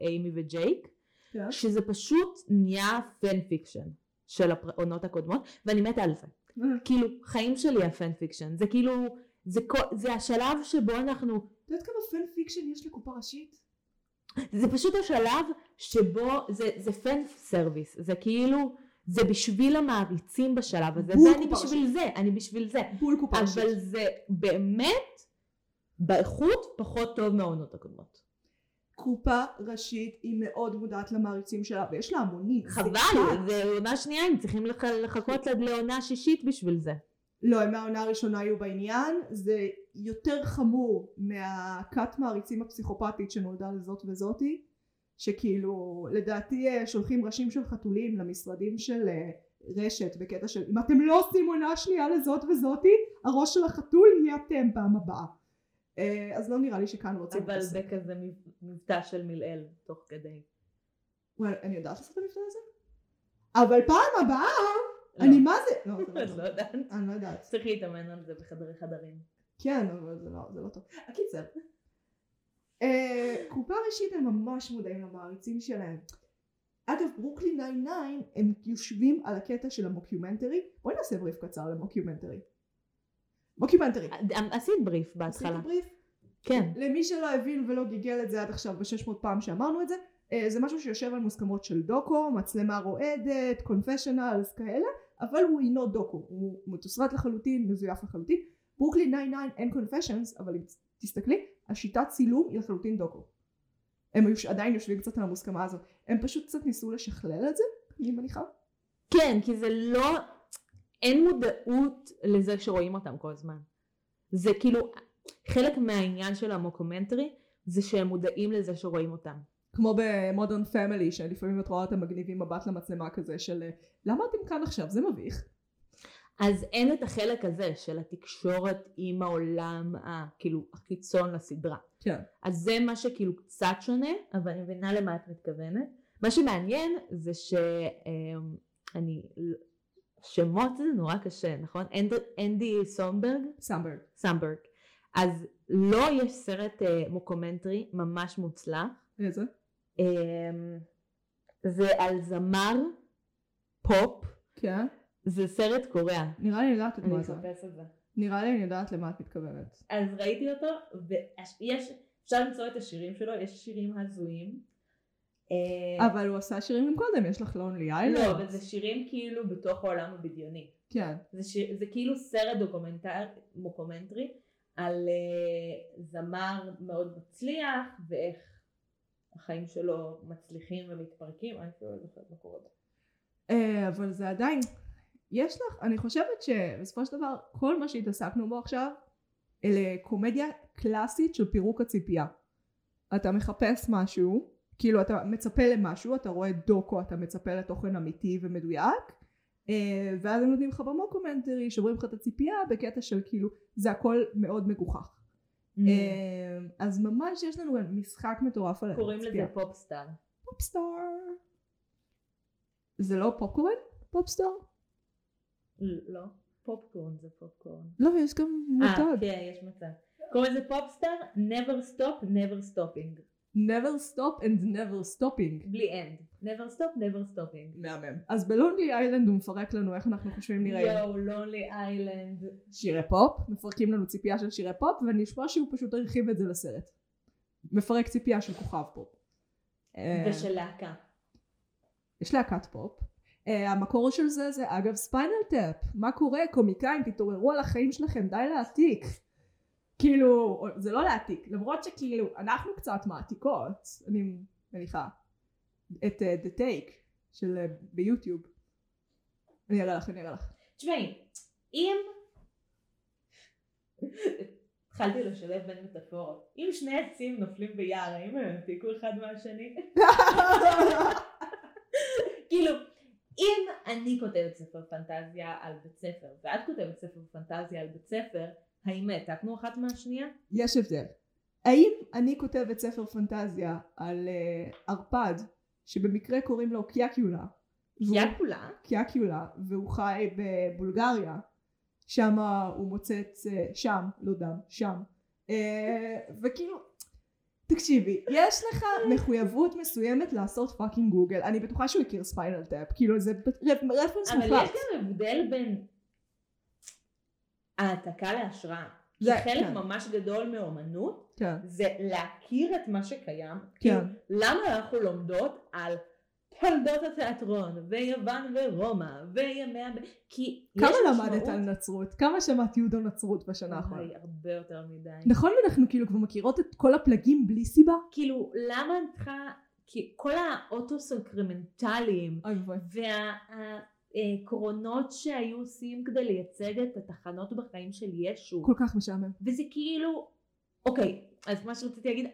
אה, אימי וג'ייק, כן. שזה פשוט נהיה fan fiction של העונות הקודמות, ואני מתה על זה. כאילו, חיים שלי ה fan fiction, זה כאילו, זה, כל- זה השלב שבו אנחנו, את יודעת כמה fan fiction יש לקופה ראשית? זה פשוט השלב שבו, זה, זה fan service, זה כאילו, זה בשביל המעריצים בשלב הזה, ואני קופה בשביל ראשית. זה, אני בשביל זה. בול קופה ראשית. אבל זה באמת באיכות פחות טוב מהעונות הקודמות. קופה ראשית היא מאוד מודעת למעריצים שלה ויש לה המונים. חבל. זה עונה שנייה, הם צריכים לח- לחכות לעונה שישית בשביל זה. לא, הם מהעונה הראשונה היו בעניין, זה יותר חמור מהכת מעריצים הפסיכופתית שנולדה לזאת וזאתי, שכאילו לדעתי אה, שולחים ראשים של חתולים למשרדים של אה, רשת בקטע של אם אתם לא עושים עונה שנייה לזאת וזאתי, הראש של החתול יהיה אתם פעם הבאה. אה, אז לא נראה לי שכאן רוצים אבל. זה כזה מב- מבטא של מלעיל תוך כדי. וואי, אני יודעת לעשות את המבטא הזה? אבל פעם הבאה, לא. אני מה זה? לא, לא. [LAUGHS] לא יודעת. אני לא יודעת. צריך להתאמן על זה בחדרי חדרים. כן, אבל זה לא טוב. הקיצר. אה, קופה ראשית הם ממש מודעים למעריצים שלהם. אגב, ברוקלין 99 הם יושבים על הקטע של המוקיומנטרי. בואי נעשה בריף קצר למוקיומנטרי. מוקיומנטרי. עשית בריף בהתחלה. עשיתי בריף? כן. למי שלא הבין ולא גיגל את זה עד עכשיו ב-600 פעם שאמרנו את זה, אה, זה משהו שיושב על מוסכמות של דוקו, מצלמה רועדת, confessionals כאלה, אבל הוא אינו דוקו, הוא מתוסרט לחלוטין, מזויף לחלוטין. ברוקלין 99 אין confessions, אבל תסתכלי, השיטת צילום היא לחלוטין דוקו. הם היו- עדיין יושבים קצת על המוסכמה הזאת. הם פשוט קצת ניסו לשכלל את זה, אני מניחה. כן, כי זה לא... אין מודעות לזה שרואים אותם כל הזמן. זה כאילו... חלק מהעניין של המוקומנטרי זה שהם מודעים לזה שרואים אותם. כמו במודרן פמילי, שלפעמים את רואה אותם מגניבים מבט למצלמה כזה של למה אתם כאן עכשיו? זה מביך. אז אין את החלק הזה של התקשורת עם העולם הכאילו החיצון לסדרה. כן. אז זה מה שכאילו קצת שונה, אבל אני מבינה למה את מתכוונת. מה שמעניין זה שאני... שמות זה נורא קשה, נכון? אנד, אנדי סומברג? סמברג. סמברג. אז לא יש סרט אה, מוקומנטרי ממש מוצלח. איזה? אה, זה על זמר פופ. כן. זה סרט קורע. נראה לי אני יודעת את אני. אחפש את זה. נראה לי אני יודעת למה את מתכוונת. אז ראיתי אותו, ויש, אפשר למצוא את השירים שלו, יש שירים הזויים. אה, אבל הוא עשה שירים גם קודם, יש לך לונלי איילנד. לא, אבל זה שירים כאילו בתוך העולם הבדיוני. כן. זה, שיר, זה כאילו סרט דוקומנטר, מוקומנטרי על אה, זמר מאוד מצליח ואיך החיים שלו מצליחים ומתפרקים, אני אפילו לא זוכרת מה קורה. אה, אבל זה עדיין, יש לך, אני חושבת שבסופו של דבר כל מה שהתעסקנו בו עכשיו אלה קומדיה קלאסית של פירוק הציפייה. אתה מחפש משהו, כאילו אתה מצפה למשהו, אתה רואה דוקו, אתה מצפה לתוכן אמיתי ומדויק, אה, ואז הם נותנים לך במוקומנטרי, שוברים לך את הציפייה בקטע של כאילו זה הכל מאוד מגוחך. Mm. אה, אז ממש יש לנו משחק מטורף על קוראים הציפייה. לזה פופסטאר. פופסטאר. זה לא פופקורן? פופסטאר? לא, פופקורן זה פופקורן. לא, יש גם אה, מותג. כן, יש מצב. קוראים לזה Popstar, never stop, never stopping. never stop and never stopping. בלי and. never stop, never stopping. מהמם. אז בלונלי איילנד הוא מפרק לנו איך אנחנו חושבים נראה. יואו, לונלי איילנד. שירי פופ, מפרקים לנו ציפייה של שירי פופ, ונשמע שהוא פשוט הרחיב את זה לסרט. מפרק ציפייה של כוכב פופ. אה, ושל להקה. יש להקת פופ. אה, המקור של זה זה אגב ספיינל טאפ. מה קורה? קומיקאים תתעוררו על החיים שלכם, די להעתיק. כאילו, זה לא להעתיק, למרות שכאילו אנחנו קצת מעתיקות, אני מניחה, את אה, The Take של אה, ביוטיוב. אני אראה לך, אני אראה לך. תשמעי, אם... התחלתי לשלב בין מטאפורות. אם שני עצים נופלים ביער, האם הם יעתיקו אחד מהשני? [LAUGHS] כותבת ספר פנטזיה על בית ספר, ואת כותבת ספר פנטזיה על בית ספר, האם העתקנו אחת מהשנייה? יש הבדל. האם אני כותבת ספר פנטזיה על uh, ערפד שבמקרה קוראים לו קיאקיולה קיאקולה? קיאקיולה והוא חי בבולגריה שם הוא מוצץ uh, שם לא דם שם uh, וכאילו תקשיבי יש לך [LAUGHS] מחויבות מסוימת לעשות fucking גוגל אני בטוחה שהוא הכיר ספיינל טאפ כאילו זה רפרנס אבל מוחלט יש גם הבדל בין העתקה להשראה. זה- חלק כן. ממש גדול מאומנות כן זה להכיר את מה שקיים. כן. כאילו, למה אנחנו לומדות על תולדות התיאטרון, ויוון ורומא, וימי ה... כי יש כמה משמעות... למדת על נצרות? כמה שמעת יהודו נצרות בשנה האחרונה? הרבה יותר מדי. נכון אנחנו כאילו כבר מכירות את כל הפלגים בלי סיבה? כאילו, למה את צריכה... כי כל האוטוסקרמנטליים. והקרונות שהיו עושים כדי לייצג את התחנות בחיים של ישו, כל כך משעמם. וזה כאילו, אוקיי, אז מה שרציתי להגיד,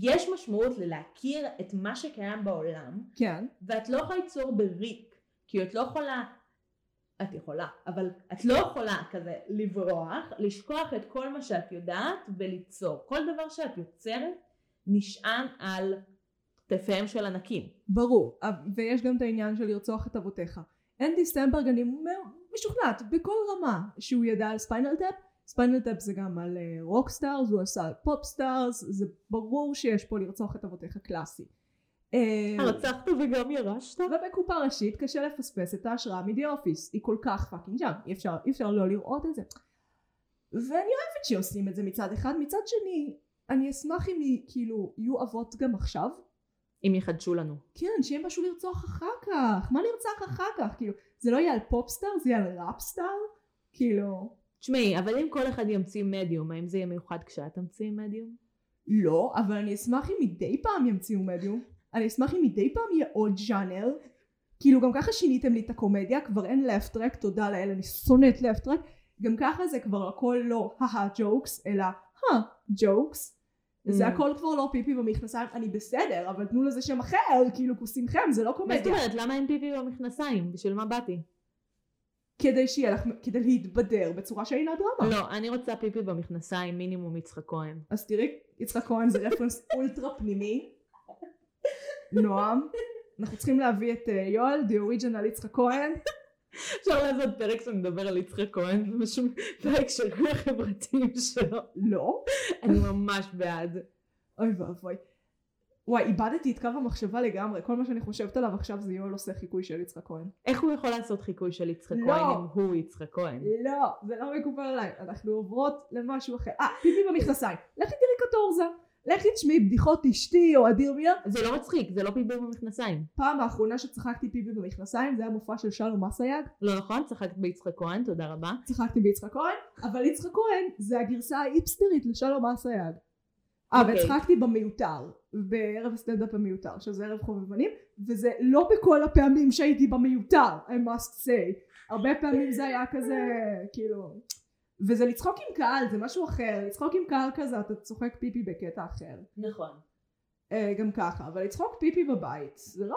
יש משמעות ללהכיר את מה שקיים בעולם, כן. ואת לא יכולה ליצור בריק, כי את לא יכולה, את יכולה, אבל את לא יכולה כזה לברוח, לשכוח את כל מה שאת יודעת וליצור. כל דבר שאת יוצרת נשען על כתפיהם של ענקים. ברור. ויש גם את העניין של לרצוח את אבותיך. אנדי סמברג אני משוכנעת בכל רמה שהוא ידע על ספיינל טאפ. ספיינל טאפ זה גם על rock stars, הוא עשה על pop stars, זה ברור שיש פה לרצוח את אבותיך קלאסי. אה, הרצחת וגם ירשת? ובקופה ראשית קשה לפספס את ההשראה מ The Office, היא כל כך fucking שם, אי אפשר, אי אפשר לא לראות את זה. ואני אוהבת שעושים את זה מצד אחד, מצד שני, אני אשמח אם כאילו יהיו אבות גם עכשיו. אם יחדשו לנו. כן, שיהיה משהו לרצוח אחר כך, מה נרצח אחר כך? כאילו, זה לא יהיה על פופסטאר, זה יהיה על ראפסטאר? כאילו, תשמעי, אבל אם כל אחד ימציא מדיום, האם זה יהיה מיוחד כשאת תמציאי מדיום? לא, אבל אני אשמח אם מדי פעם ימציאו מדיום. אני אשמח אם מדי פעם יהיה עוד ז'אנר. כאילו גם ככה שיניתם לי את הקומדיה, כבר אין טרק, תודה לאל, אני שונאת טרק. גם ככה זה כבר הכל לא הא ג'וקס, אלא הא ג'וקס. זה Mm. הכל כבר לא פיפי במכנסיים, אני בסדר, אבל תנו לזה שם אחר, כאילו כוסימכם, זה לא מה זאת קומדיה. אומרת, למה אין פיפי במכנסיים? בשביל מה באתי? כדי שיהיה לך, כדי להתבדר בצורה שאינה דרמה. לא, אני רוצה פיפי במכנסיים מינימום יצחק כהן. אז תראי, יצחק כהן זה רפרנס [LAUGHS] אולטרה פנימי. נועם, אנחנו צריכים להביא את אה, יואל, the original יצחק כהן. אפשר לעשות פרק שמדבר על יצחק כהן, משהו בהקשרים החברתיים שלו. לא. אני ממש בעד. אוי ואבוי. וואי, איבדתי את קו המחשבה לגמרי, כל מה שאני חושבת עליו עכשיו זה יואל עושה חיקוי של יצחק כהן. איך הוא יכול לעשות חיקוי של יצחק לא. כהן אם הוא יצחק כהן? לא, זה לא מקובל עליי, אנחנו עוברות למשהו אחר. אה, פיפי במכנסיים. לכי תראי קטורזה. לכי תשמעי בדיחות אשתי או אדיר מילר. זה לא מצחיק, זה לא פיפי במכנסיים. פעם האחרונה שצחקתי פיפי במכנסיים זה היה מופע של שלום אסייג. לא נכון? צחקת ביצחק כהן, תודה רבה. צחקתי ביצחק כהן, אבל יצחק כהן זה הגרסה האיפסטרית לשלום אסייג. אה, אוקיי. והצחקתי במיותר, בערב הסטנדאפ המיותר, שזה ערב חובבנים, וזה לא בכל הפעמים שהייתי במיותר, I must say. הרבה פעמים זה היה כזה, כאילו... וזה לצחוק עם קהל, זה משהו אחר. לצחוק עם קהל כזה, אתה צוחק פיפי בקטע אחר. נכון. אה, גם ככה, אבל לצחוק פיפי בבית, זה לא...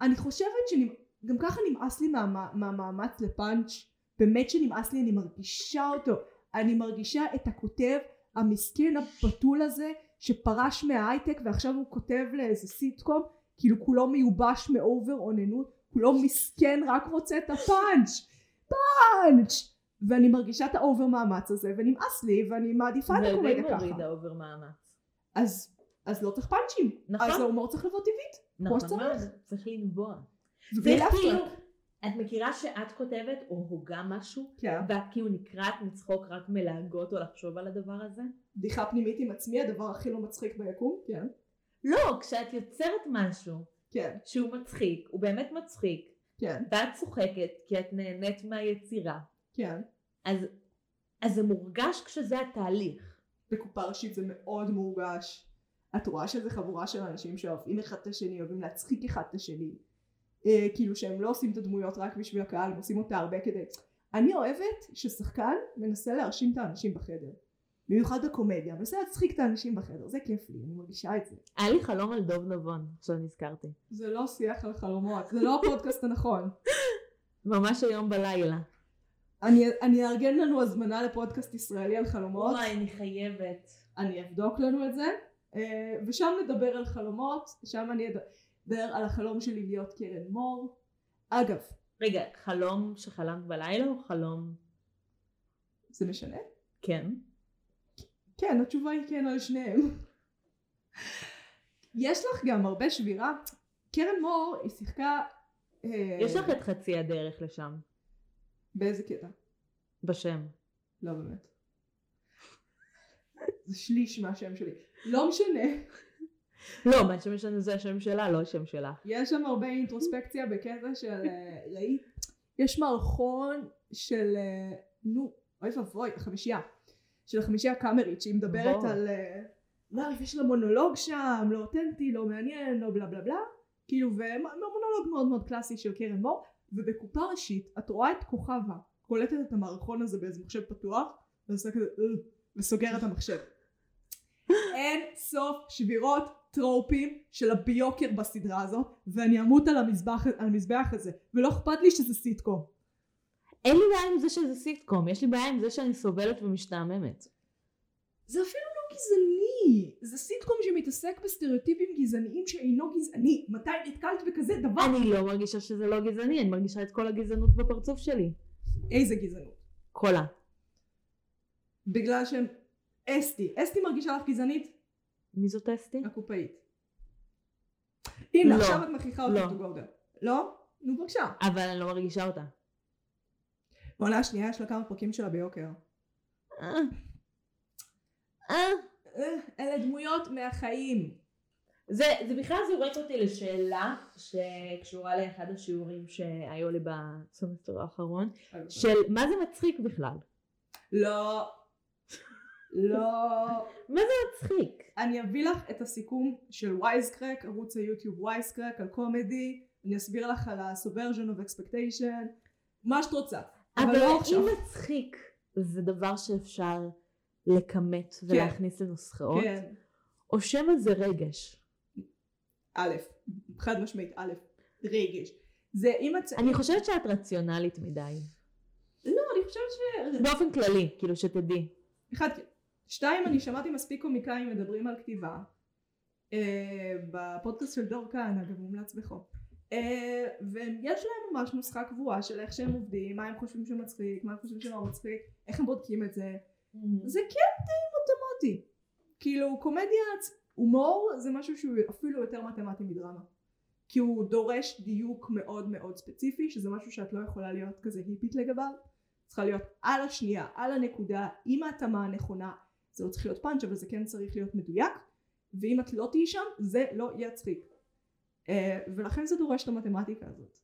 אני חושבת שגם ככה נמאס לי מה- מהמאמץ לפאנץ', באמת שנמאס לי, אני מרגישה אותו. אני מרגישה את הכותב המסכן הבתול הזה, שפרש מההייטק ועכשיו הוא כותב לאיזה סיטקום, כאילו כולו מיובש מאובר אוננות, כולו מסכן רק רוצה את הפאנץ', פאנץ'! ואני מרגישה את ה over מאמץ הזה, ונמאס לי, ואני מעדיפה את זה די הקומדיה מוריד ככה. ה over מאמץ. אז, אז לא צריך פאנצ'ים. נכון. אז ההומור צריך לבוא טבעית. נכון שצריך. מאוד, צריך לנבוע. צריך כאילו. את מכירה שאת כותבת או הוגה משהו, כן. ואת כאילו נקרעת מצחוק רק מלהגות או לחשוב על הדבר הזה? בדיחה פנימית עם עצמי, הדבר הכי לא מצחיק ביקום. כן. לא, כשאת יוצרת משהו כן. שהוא מצחיק, הוא באמת מצחיק, כן. ואת צוחקת כי את נהנית מהיצירה, כן. אז, אז זה מורגש כשזה התהליך. בקופה ראשית זה מאוד מורגש. את רואה שזה חבורה של אנשים שאוהבים אחד את השני, אוהבים להצחיק אחד את השני. אה, כאילו שהם לא עושים את הדמויות רק בשביל הקהל, הם עושים אותה הרבה כדי... אני אוהבת ששחקן מנסה להרשים את האנשים בחדר. במיוחד בקומדיה, מנסה להצחיק את האנשים בחדר, זה כיף לי, אני מרגישה את זה. היה לי חלום על דוב נבון, עכשיו נזכרתי. זה לא שיח על חלומות, זה לא הפודקאסט הנכון. [LAUGHS] ממש היום בלילה. אני, אני אארגן לנו הזמנה לפודקאסט ישראלי על חלומות, אני חייבת. אני אבדוק לנו את זה, אה, ושם נדבר על חלומות, שם אני אדבר על החלום שלי להיות קרן מור. אגב, רגע, חלום שחלמת בלילה או חלום? זה משנה? כן. כן, התשובה היא כן על שניהם. יש לך גם הרבה שבירה. קרן מור היא שיחקה... אה, יש לך את חצי הדרך לשם, באיזה קטע? בשם. לא באמת. זה שליש מהשם שלי. לא משנה. לא, מה שמשנה זה השם שלה, לא השם שלה. יש שם הרבה אינטרוספקציה בקטע של... אה, ראית? יש מערכון של... אה, נו, אוי ואבוי, החמישייה. של החמישייה הקאמרית, שהיא מדברת. על... לא, יש לה מונולוג שם, לא אותנטי, לא מעניין, לא בלה בלה בלה. כאילו, ומונולוג מאוד מאוד קלאסי של קרן מור. ובקופה ראשית, את רואה את כוכבה, קולטת את המערכון הזה באיזה מחשב פתוח, ועושה כזה... וסוגרת את המחשב. אין סוף שבירות טרופים של הביוקר בסדרה הזאת, ואני אמות על המזבח, על המזבח הזה, ולא אכפת לי שזה סיטקום. אין לי בעיה עם זה שזה סיטקום, יש לי בעיה עם זה שאני סובלת ומשתעממת. זה אפילו לא גזעני, זה סיטקום שמתעסק בסטריאוטיפים גזעניים שאינו גזעני. מתי נתקלת בכזה דבר? אני לא מרגישה שזה לא גזעני, אני מרגישה את כל הגזענות בפרצוף שלי. איזה גזענות? קולה. בגלל שהם... אסתי. אסתי מרגישה לך גזענית? מי זאת אסתי? הקופאית. הנה, לא. עכשיו את מכריחה אותי לא. to go there. לא? נו בבקשה. אבל אני לא מרגישה אותה. בעונה השנייה יש לה כמה פרקים שלה ביוקר. אה. אה. אה, אלה דמויות מהחיים. זה, זה בכלל זורק אותי לשאלה שקשורה לאחד השיעורים שהיו לי בסמסטר האחרון, של מה זה מצחיק בכלל? לא. לא. מה זה מצחיק? אני אביא לך את הסיכום של וייזקרק, ערוץ היוטיוב וייזקרק על קומדי, אני אסביר לך על ה-subversion of expectation, מה שאת רוצה. אבל אבל לא עכשיו. אם מצחיק זה דבר שאפשר לכמת ולהכניס לנוסחאות, כן. או שמא זה רגש. א', חד משמעית, א', רגש. זה אם את... אני חושבת שאת רציונלית מדי. לא, אני חושבת ש... באופן כללי, כאילו שתדעי. אחד, שתיים, אני שמעתי מספיק קומיקאים מדברים על כתיבה. אה, בפודקאסט של דור כהנא, אגב מומלץ בחום. אה, ויש להם ממש נוסחה קבועה של איך שהם עובדים, מה הם חושבים שמצחיק, מה הם חושבים שלא מצחיק, איך הם בודקים את זה. זה כן די מתמטי. כאילו קומדיה, הומור זה משהו שהוא אפילו יותר מתמטי מדרמה. כי הוא דורש דיוק מאוד מאוד ספציפי, שזה משהו שאת לא יכולה להיות כזה היפית לגביו. צריכה להיות על השנייה, על הנקודה, עם ההתאמה הנכונה. זה לא צריך להיות פאנץ' אבל זה כן צריך להיות מדויק. ואם את לא תהיי שם, זה לא יצחיק. אה, ולכן זה דורש את המתמטיקה הזאת.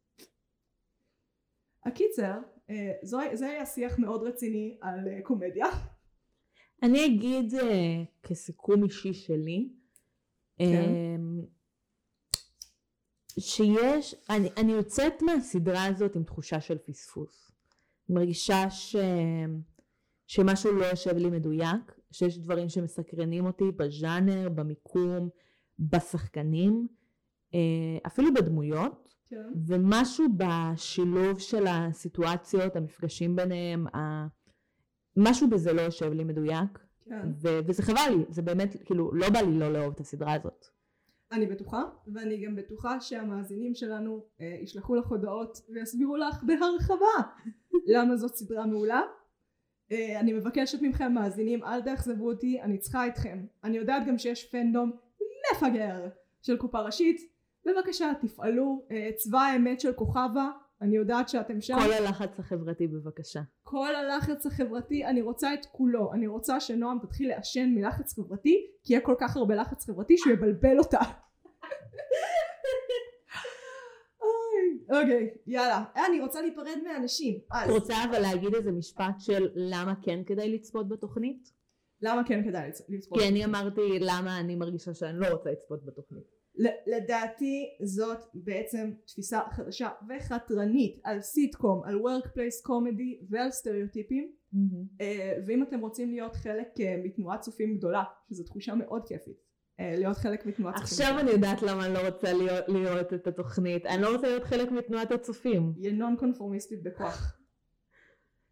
הקיצר, אה, זו- זה היה שיח מאוד רציני על אה, קומדיה. אני אגיד אה, כסיכום אישי שלי, כן. שיש, אני, אני יוצאת מהסדרה הזאת עם תחושה של פספוס. מרגישה ש, שמשהו לא יושב לי מדויק, שיש דברים שמסקרנים אותי בז'אנר, במיקום, בשחקנים, אה, אפילו בדמויות. כן. ומשהו בשילוב של הסיטואציות, המפגשים ביניהם, ה... משהו בזה לא יושב לי מדויק, כן. ו- וזה חבל לי, זה באמת, כאילו, לא בא לי לא לאהוב את הסדרה הזאת. אני בטוחה, ואני גם בטוחה שהמאזינים שלנו אה, ישלחו לך הודעות ויסבירו לך בהרחבה [LAUGHS] למה זאת סדרה מעולה. אה, אני מבקשת מכם מאזינים אל תאכזבו אותי, אני צריכה אתכם. אני יודעת גם שיש פנדום מפגר של קופה ראשית. בבקשה תפעלו, אה, צבא האמת של כוכבה, אני יודעת שאתם שם. כל הלחץ החברתי בבקשה. כל הלחץ החברתי, אני רוצה את כולו. אני רוצה שנועם תתחיל לעשן מלחץ חברתי, כי יהיה כל כך הרבה לחץ חברתי שהוא יבלבל אותה. אוקיי, יאללה. אה, אני רוצה להיפרד מהאנשים. את אז, רוצה אבל להגיד איזה משפט של למה כן כדאי לצפות בתוכנית? למה כן כדאי לצ- לצפות? כי אני אמרתי למה אני מרגישה שאני לא רוצה לצפות בתוכנית. לדעתי זאת בעצם תפיסה חדשה וחתרנית על סיטקום, על workplace קומדי ועל סטריאוטיפים אה, ואם אתם רוצים להיות חלק אה, מתנועת צופים גדולה, שזו תחושה מאוד כיפית, להיות חלק מתנועת צופים עכשיו. אני יודעת למה אני לא רוצה להיות, לראות את התוכנית. אני לא רוצה להיות חלק מתנועת הצופים. היא נון קונפורמיסטית בכוח.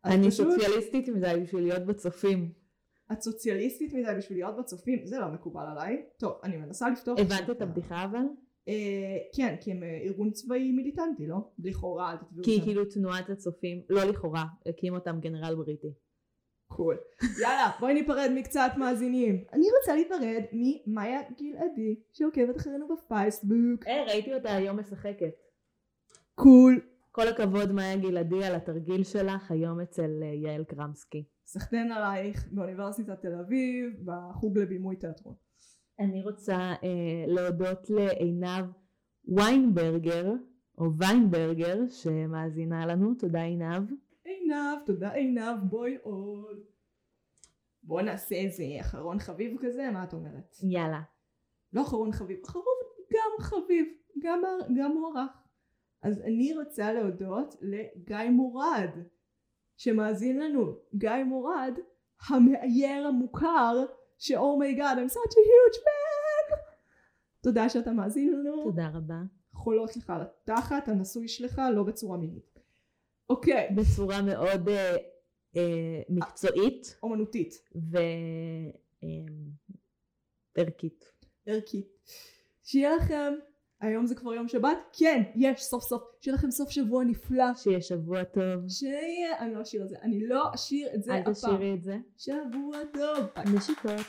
אני פשוט- סוציאליסטית מדי בשביל להיות בצופים. את סוציאליסטית מדי בשביל להיות בצופים, זה לא מקובל עליי. טוב, אני מנסה לפתוח... הבנת את הבדיחה אבל? אה, כן, כי הם אה, ארגון צבאי מיליטנטי, לא? לכאורה, אל תתבעו כי אותם. כאילו תנועת הצופים, לא לכאורה, הקים אותם גנרל בריטי. קול. יאללה, בואי ניפרד מקצת מאזינים. אני רוצה להיפרד ממאיה גלעדי, שעוקבת אחרינו בפייסבוק. היי, ראיתי אותה היום משחקת. קול. כל הכבוד מאיה גלעדי על התרגיל שלך היום אצל אה, יעל קרמסקי. סחטיין עלייך באוניברסיטת תל אביב, בחוג לבימוי תיאטרון. אני רוצה אה, להודות לעינב ויינברגר, או ויינברגר, שמאזינה לנו. תודה עינב. עינב, תודה עינב, בואי עוד. בוא נעשה איזה אחרון חביב כזה, מה את אומרת? יאללה. לא אחרון חביב, אחרון גם חביב, גם, גם מוערך. אז אני רוצה להודות לגיא מורד, שמאזין לנו. גיא מורד, המאייר המוכר, ש oh my god, I'm such a huge fan! תודה שאתה מאזין לנו. תודה רבה. חולות לך על התחת, הנשוי שלך, לא בצורה מינית. אוקיי, בצורה מאוד אה, אה, מקצועית אומנותית, וערכית. ערכית. שיהיה לכם, היום זה כבר יום שבת? כן, יש סוף סוף, שיהיה לכם סוף שבוע נפלא. שיהיה שבוע טוב. שיהיה, אני לא אשיר את זה, אני לא אשיר את זה אל הפעם. תשאירי את זה. שבוע טוב. נשיקות.